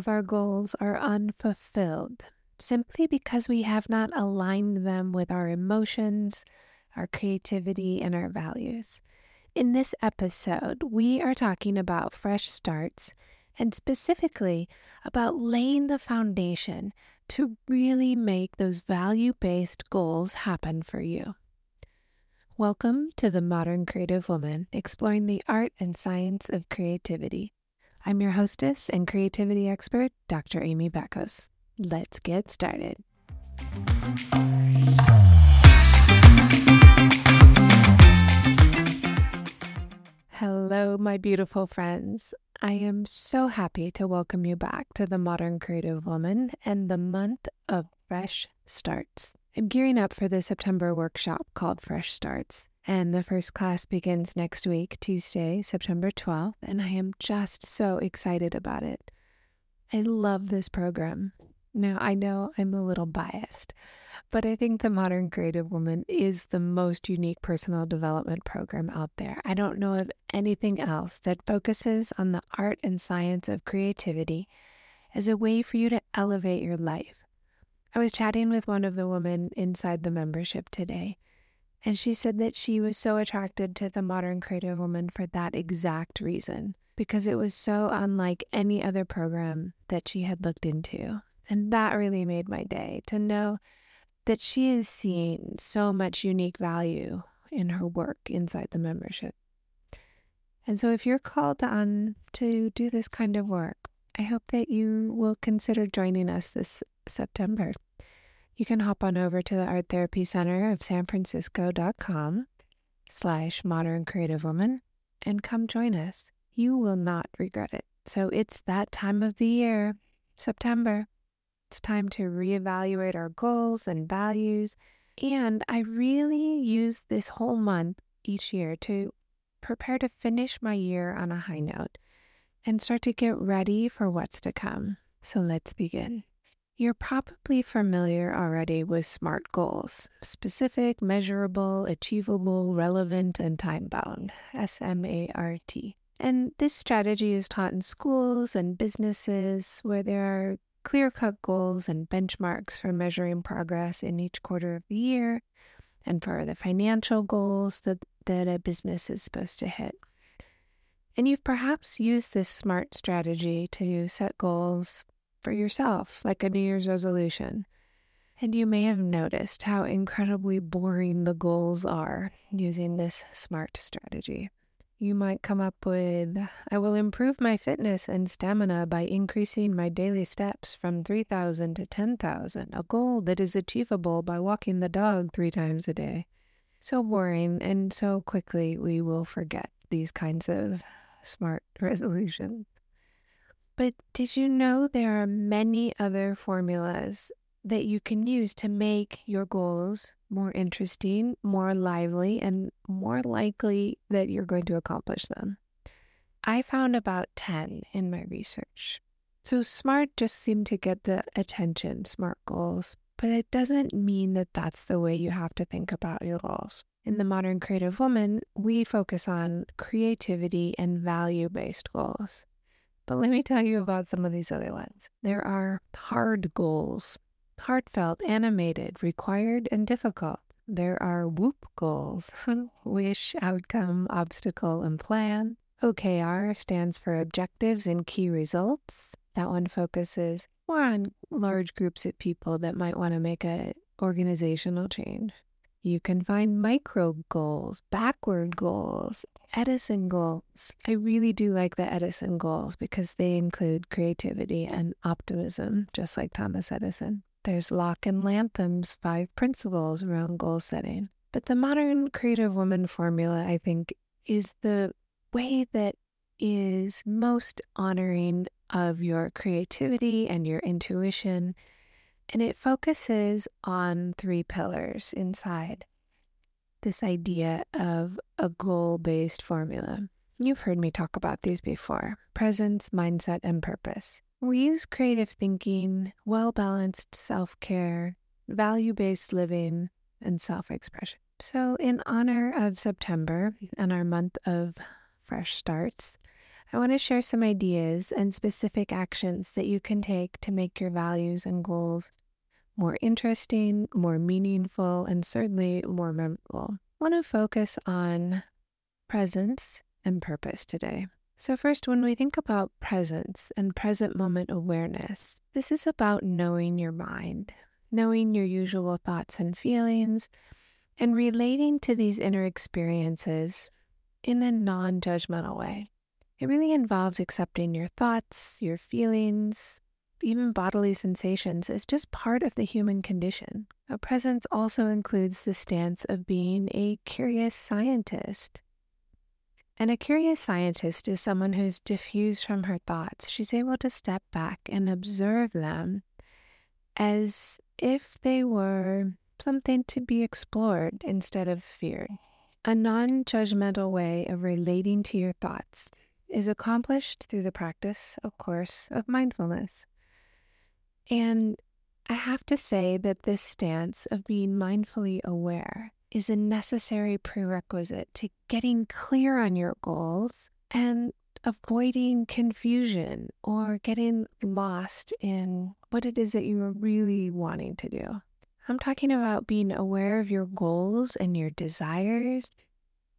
of our goals are unfulfilled simply because we have not aligned them with our emotions, our creativity, and our values. In this episode, we are talking about fresh starts and specifically about laying the foundation to really make those value based goals happen for you. Welcome to the Modern Creative Woman, exploring the art and science of creativity. I'm your hostess and creativity expert, Dr. Amy Backos. Let's get started. Hello, my beautiful friends. I am so happy to welcome you back to the Modern Creative Woman and the month of fresh starts. I'm gearing up for the September workshop called Fresh Starts. And the first class begins next week, Tuesday, September 12th, and I am just so excited about it. I love this program. Now, I know I'm a little biased, but I think the Modern Creative Woman is the most unique personal development program out there. I don't know of anything else that focuses on the art and science of creativity as a way for you to elevate your life. I was chatting with one of the women inside the membership today, and she said that she was so attracted to the Modern Creative Woman for that exact reason, because it was so unlike any other program that she had looked into. And that really made my day to know that she is seeing so much unique value in her work inside the membership. And so, if you're called on to do this kind of work, I hope that you will consider joining us this September. You can hop on over to the Art Therapy Center of San Francisco.com slash modern creative woman and come join us. You will not regret it. So it's that time of the year, September. It's time to reevaluate our goals and values. And I really use this whole month each year to prepare to finish my year on a high note and start to get ready for what's to come. So let's begin. You're probably familiar already with SMART goals specific, measurable, achievable, relevant, and time bound. S M A R T. And this strategy is taught in schools and businesses where there are clear cut goals and benchmarks for measuring progress in each quarter of the year and for the financial goals that, that a business is supposed to hit. And you've perhaps used this SMART strategy to set goals for yourself, like a New Year's resolution. And you may have noticed how incredibly boring the goals are using this SMART strategy you might come up with I will improve my fitness and stamina by increasing my daily steps from 3,000 to 10,000, a goal that is achievable by walking the dog three times a day. So boring, and so quickly we will forget these kinds of smart resolutions. But did you know there are many other formulas that you can use to make your goals more interesting, more lively, and more likely that you're going to accomplish them. I found about 10 in my research. So, SMART just seemed to get the attention, SMART goals, but it doesn't mean that that's the way you have to think about your goals. In the Modern Creative Woman, we focus on creativity and value based goals. But let me tell you about some of these other ones. There are hard goals heartfelt, animated, required, and difficult. There are WOOP goals wish, outcome, obstacle, and plan. OKR stands for objectives and key results. That one focuses more on large groups of people that might want to make a organizational change. You can find micro goals, backward goals, Edison goals. I really do like the Edison goals because they include creativity and optimism, just like Thomas Edison. There's Locke and Latham's five principles around goal setting. But the modern creative woman formula, I think, is the way that is most honoring of your creativity and your intuition. And it focuses on three pillars inside this idea of a goal based formula. You've heard me talk about these before presence, mindset, and purpose. We use creative thinking, well balanced self care, value based living, and self expression. So, in honor of September and our month of fresh starts, I want to share some ideas and specific actions that you can take to make your values and goals more interesting, more meaningful, and certainly more memorable. I want to focus on presence and purpose today. So, first, when we think about presence and present moment awareness, this is about knowing your mind, knowing your usual thoughts and feelings, and relating to these inner experiences in a non judgmental way. It really involves accepting your thoughts, your feelings, even bodily sensations is just part of the human condition. A presence also includes the stance of being a curious scientist. And a curious scientist is someone who's defused from her thoughts. She's able to step back and observe them as if they were something to be explored instead of feared. A non judgmental way of relating to your thoughts is accomplished through the practice, of course, of mindfulness. And I have to say that this stance of being mindfully aware is a necessary prerequisite to getting clear on your goals and avoiding confusion or getting lost in what it is that you are really wanting to do. I'm talking about being aware of your goals and your desires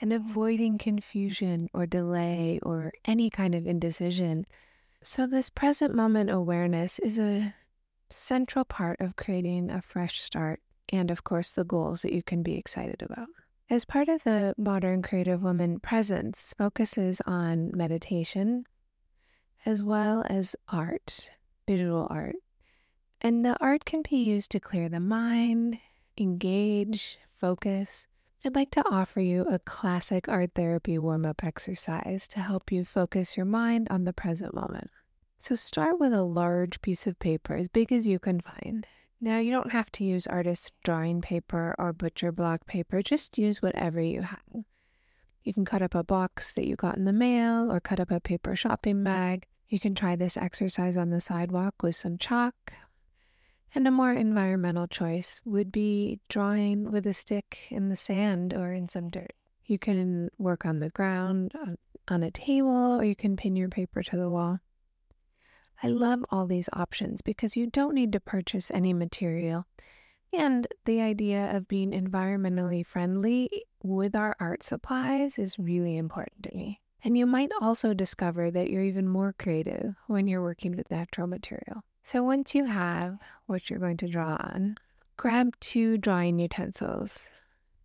and avoiding confusion or delay or any kind of indecision. So, this present moment awareness is a central part of creating a fresh start and, of course, the goals that you can be excited about. As part of the modern creative woman presence focuses on meditation as well as art, visual art. And the art can be used to clear the mind, engage, focus. I'd like to offer you a classic art therapy warm up exercise to help you focus your mind on the present moment. So start with a large piece of paper, as big as you can find. Now, you don't have to use artist's drawing paper or butcher block paper, just use whatever you have. You can cut up a box that you got in the mail or cut up a paper shopping bag. You can try this exercise on the sidewalk with some chalk and a more environmental choice would be drawing with a stick in the sand or in some dirt. You can work on the ground, on, on a table, or you can pin your paper to the wall. I love all these options because you don't need to purchase any material. And the idea of being environmentally friendly with our art supplies is really important to me. And you might also discover that you're even more creative when you're working with natural material. So once you have what you're going to draw on, grab two drawing utensils,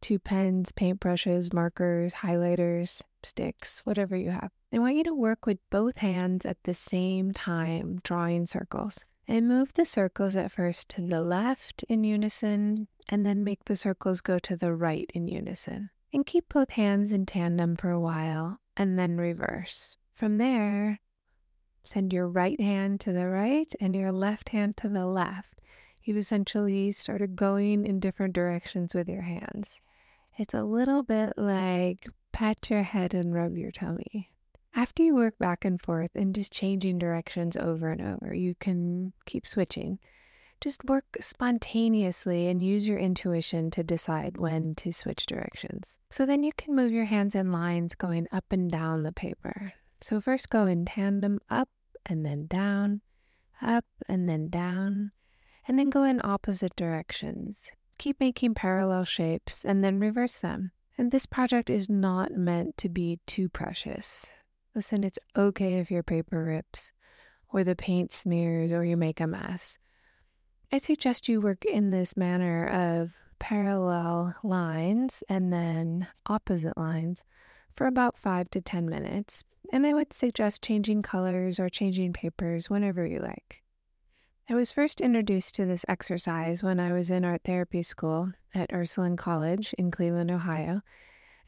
two pens, paintbrushes, markers, highlighters, sticks, whatever you have. I want you to work with both hands at the same time, drawing circles. And move the circles at first to the left in unison, and then make the circles go to the right in unison. And keep both hands in tandem for a while, and then reverse. From there, Send your right hand to the right and your left hand to the left. You've essentially started going in different directions with your hands. It's a little bit like pat your head and rub your tummy. After you work back and forth and just changing directions over and over, you can keep switching. Just work spontaneously and use your intuition to decide when to switch directions. So then you can move your hands in lines going up and down the paper. So first go in tandem up and then down, up and then down, and then go in opposite directions. Keep making parallel shapes and then reverse them. And this project is not meant to be too precious. Listen, it's okay if your paper rips, or the paint smears, or you make a mess. I suggest you work in this manner of parallel lines and then opposite lines for about five to 10 minutes, and I would suggest changing colors or changing papers whenever you like. I was first introduced to this exercise when I was in art therapy school at Ursuline College in Cleveland, Ohio,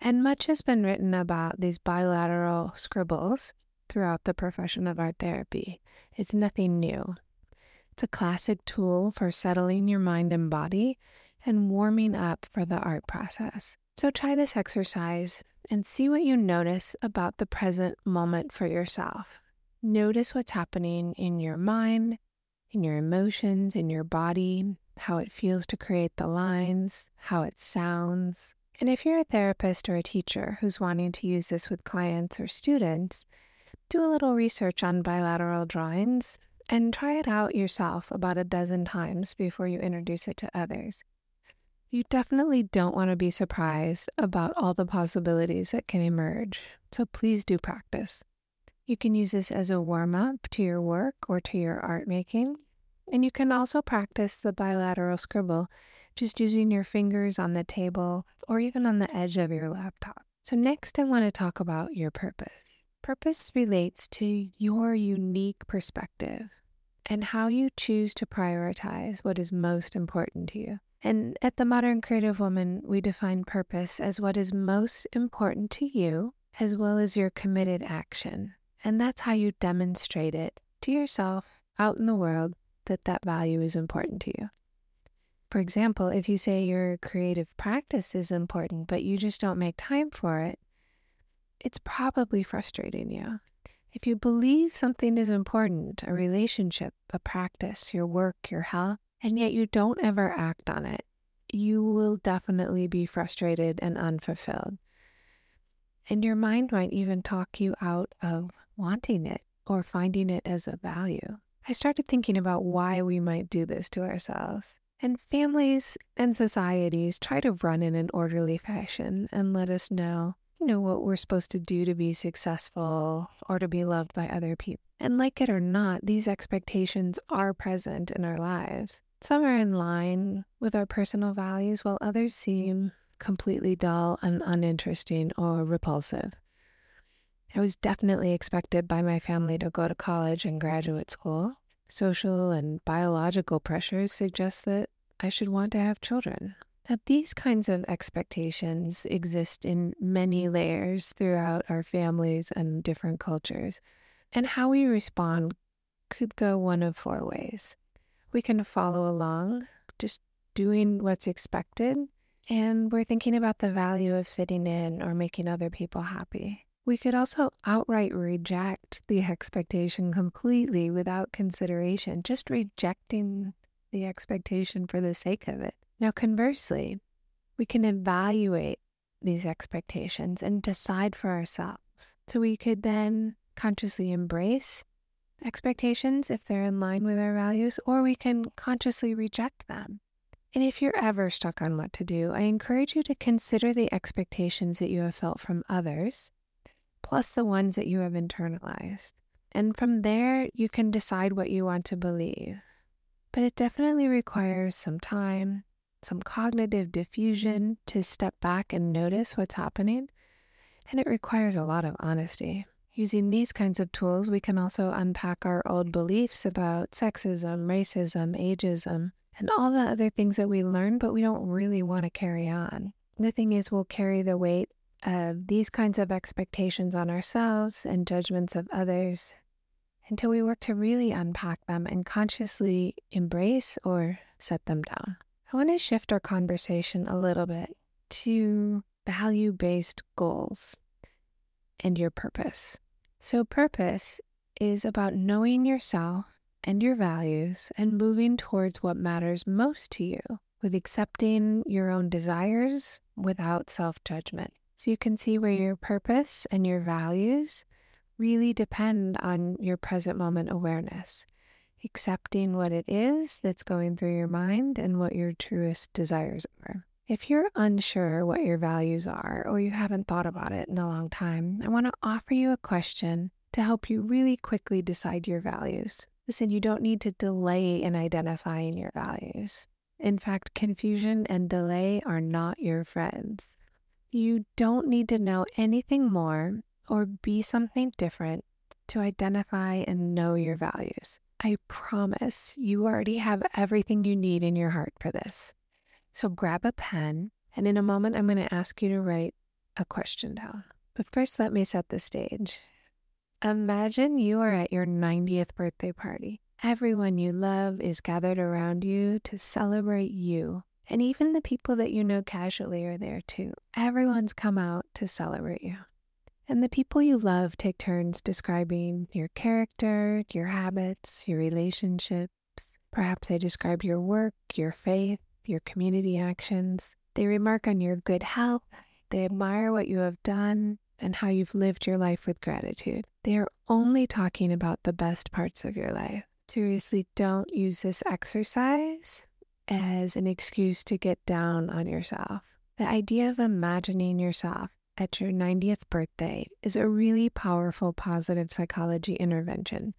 and much has been written about these bilateral scribbles throughout the profession of art therapy. It's nothing new. It's a classic tool for settling your mind and body and warming up for the art process. So try this exercise and see what you notice about the present moment for yourself. Notice what's happening in your mind, in your emotions, in your body, how it feels to create the lines, how it sounds. And if you're a therapist or a teacher who's wanting to use this with clients or students, do a little research on bilateral drawings and try it out yourself about a dozen times before you introduce it to others. You definitely don't want to be surprised about all the possibilities that can emerge, so please do practice. You can use this as a warm up to your work or to your art making, and you can also practice the bilateral scribble just using your fingers on the table or even on the edge of your laptop. So, next, I want to talk about your purpose. Purpose relates to your unique perspective and how you choose to prioritize what is most important to you. And at the Modern Creative Woman, we define purpose as what is most important to you, as well as your committed action. And that's how you demonstrate it to yourself out in the world that that value is important to you. For example, if you say your creative practice is important, but you just don't make time for it, it's probably frustrating you. If you believe something is important, a relationship, a practice, your work, your health, and yet you don't ever act on it, you will definitely be frustrated and unfulfilled. And your mind might even talk you out of wanting it or finding it as a value. I started thinking about why we might do this to ourselves. And families and societies try to run in an orderly fashion and let us know, you know, what we're supposed to do to be successful or to be loved by other people. And like it or not, these expectations are present in our lives. Some are in line with our personal values, while others seem completely dull and uninteresting or repulsive. I was definitely expected by my family to go to college and graduate school. Social and biological pressures suggest that I should want to have children. Now, these kinds of expectations exist in many layers throughout our families and different cultures, and how we respond could go one of four ways. We can follow along, just doing what's expected, and we're thinking about the value of fitting in or making other people happy. We could also outright reject the expectation completely without consideration, just rejecting the expectation for the sake of it. Now, conversely, we can evaluate these expectations and decide for ourselves. So we could then consciously embrace expectations if they're in line with our values, or we can consciously reject them. And if you're ever stuck on what to do, I encourage you to consider the expectations that you have felt from others plus the ones that you have internalized. And from there, you can decide what you want to believe. But it definitely requires some time, some cognitive defusion to step back and notice what's happening. And it requires a lot of honesty. Using these kinds of tools, we can also unpack our old beliefs about sexism, racism, ageism, and all the other things that we learn, but we don't really want to carry on. The thing is, we'll carry the weight of these kinds of expectations on ourselves and judgments of others until we work to really unpack them and consciously embrace or set them down. I want to shift our conversation a little bit to value based goals and your purpose. So, purpose is about knowing yourself and your values and moving towards what matters most to you with accepting your own desires without self judgment. So you can see where mm-hmm. your purpose and your values really depend on your present moment awareness, accepting what it is that's going through your mm-hmm. mind and what your truest desires are. If you're unsure what your values are or you haven't thought about it in a long time, I want to offer you a question to help you really quickly decide your values. Listen, you don't need to delay in identifying your values. In fact, confusion and delay are not your friends. You don't need to know anything more or be something different to identify and know your values. I promise you already have everything you need in your heart for this. So grab a pen, and in a moment, I'm going to ask you to write a question down. But first, let me set the stage. Imagine you are at your 90th birthday party. Everyone you love is gathered around you to celebrate you and even the people that you know casually are there too. Everyone's come out to celebrate you. And the people you love take turns describing your character, your habits, your relationships. Perhaps they describe your work, your faith, your community actions. They remark on your good health. They admire what you have done. and how you've lived your life with gratitude. They are only talking about the best parts of your life. Seriously, don't use this exercise as an excuse to get down on yourself. The idea of imagining yourself at your 90th birthday is a really powerful positive psychology intervention.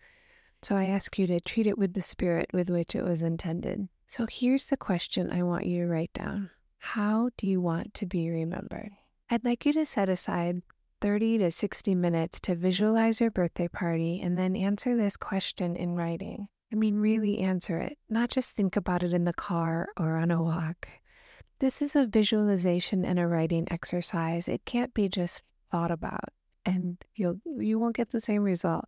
So I ask you to treat it with the spirit with which it was intended. So here's the question I want you to write down How do you want to be remembered? I'd like you to set aside 30 to 60 minutes to visualize your birthday party and then answer this question in writing. I mean, really answer it, not just think about it in the car or on a walk. This is a visualization and a writing exercise. It can't be just thought about and you'll you won't get the same result.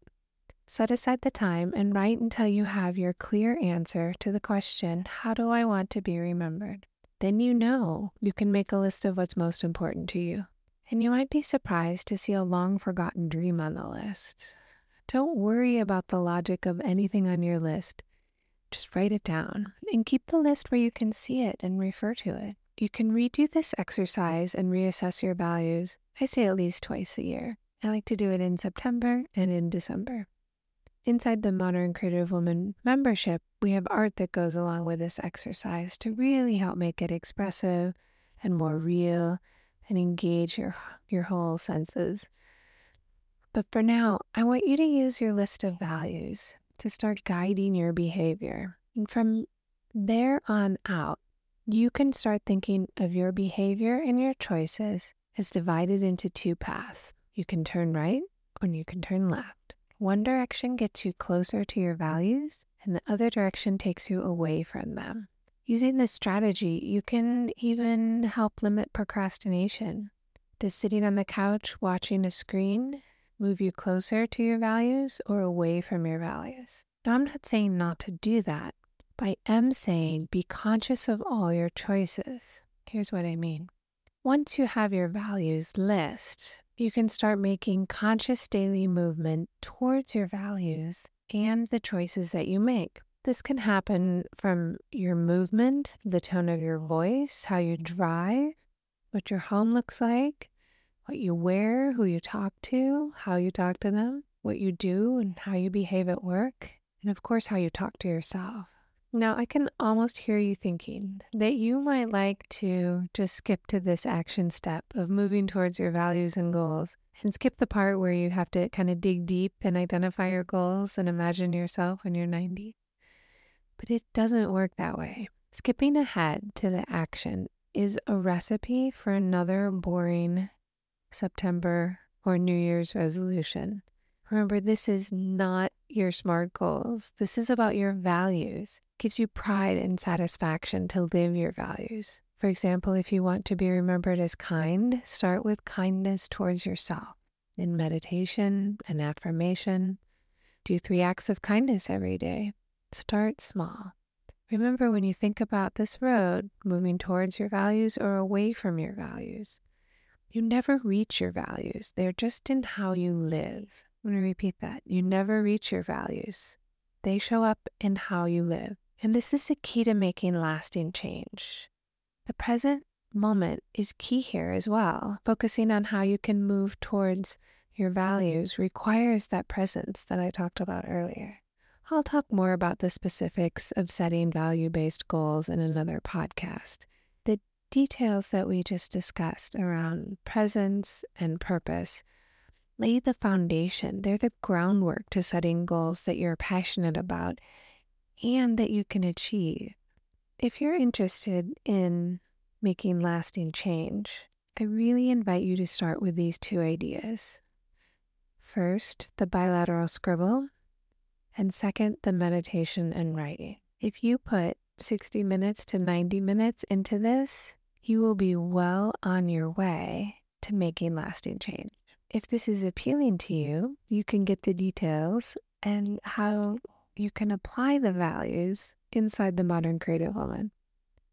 Set aside the time and write until you have your clear answer to the question, how do I want to be remembered? Then you know you can make a list of what's most important to you. And you might be surprised to see a long forgotten dream on the list. Don't worry about the logic of anything on your list. Just write it down and keep the list where you can see it and refer to it. You can redo this exercise and reassess your values. I say at least twice a year. I like to do it in September and in December. Inside the Modern Creative Woman membership, we have art that goes along with this exercise to really help make it expressive and more real and engage your, your whole senses. But for now, I want you to use your list of values to start guiding your behavior. And from there on out, you can start thinking of your behavior and your choices as divided into two paths. You can turn right or you can turn left. One direction gets you closer to your values, and the other direction takes you away from them. Using this strategy, you can even help limit procrastination. Does sitting on the couch watching a screen move you closer to your values or away from your values. Now, I'm not saying not to do that, but I am saying be conscious of all your choices. Here's what I mean. Once you have your values list, you can start making conscious daily movement towards your values and the choices that you make. This can happen from your movement, the tone of your voice, how you drive, what your home looks like, what you wear, who you talk to, how you talk to them, what you do, and how you behave at work, and of course, how you talk to yourself. Now, I can almost hear you thinking that you might like to just skip to this action step of moving towards your values and goals and skip the part where you have to kind of dig deep and identify your goals and imagine yourself when you're 90. But it doesn't work that way. Skipping ahead to the action is a recipe for another boring September, or New Year's resolution. Remember, this is not your SMART goals. This is about your values. It gives you pride and satisfaction to live your values. For example, if you want to be remembered as kind, start with kindness towards yourself. In meditation and affirmation, do three acts of kindness every day. Start small. Remember when you think about this road, moving towards your values or away from your values, you never reach your values. They're just in how you live. I'm going to repeat that. You never reach your values. They show up in how you live. And this is the key to making lasting change. The present moment is key here as well. Focusing on how you can move towards your mm-hmm. values requires that presence that I talked about earlier. I'll talk more about the specifics of setting value based goals in another podcast details that we just discussed around presence and purpose lay the foundation. They're the groundwork to setting goals that you're passionate about and that you can achieve. If you're interested in making lasting change, I really invite you to start with these two ideas. First, the bilateral scribble, and second, the meditation and writing. If you put 60 minutes to 90 minutes into this, you will be well on your way to making lasting change. If this is appealing to mm-hmm. you, you can get the details and how you can apply the values inside the modern creative woman.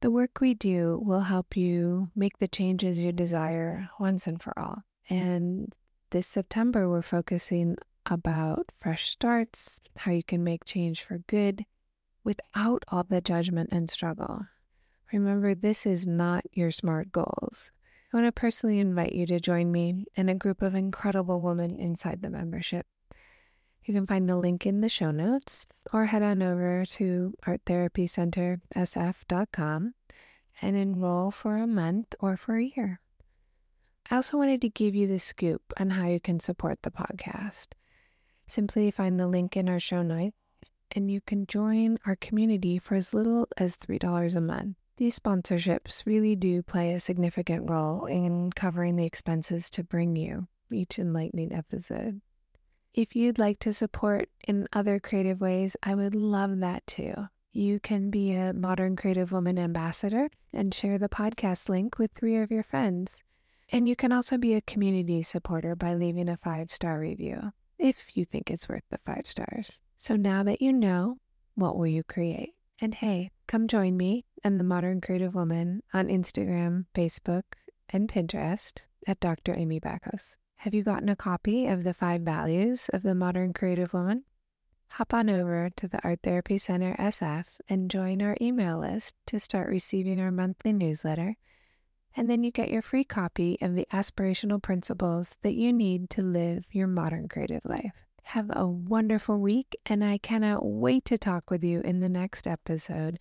The work we do will help you make the changes you desire once and for all. And this September, we're focusing about fresh starts, how you can make change for good without all the judgment and struggle. Remember, this is not your SMART goals. I want to personally invite you to join me and a group of incredible women inside the membership. You can find the link in the show notes or head on over to arttherapycentersf.com and enroll for a month or for a year. I also wanted to give you the scoop on how you can support the podcast. Simply find the link in our show notes and you can join our community for as little as $3 a month. These sponsorships really do play a significant role in covering the expenses to bring you each enlightening episode. If you'd like to support in other creative ways, I would love that too. You can be a Modern Creative Woman ambassador and share the podcast link with three of your friends. And you can also be a community supporter by leaving a five star review if you think it's worth the five stars. So now that you know, what will you create? And hey, come join me and the Modern Creative Woman on Instagram, Facebook, and Pinterest at Dr. Amy Backos. Have you gotten a copy of the five values of the modern creative woman? Hop on over to the Art Therapy Center SF and join our email list to start receiving our monthly newsletter. And then you get your free copy of the aspirational principles that you need to live your modern creative life. Have a wonderful week, and I cannot wait to talk with you in the next episode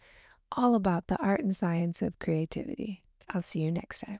all about the art and science of creativity. I'll see you next time.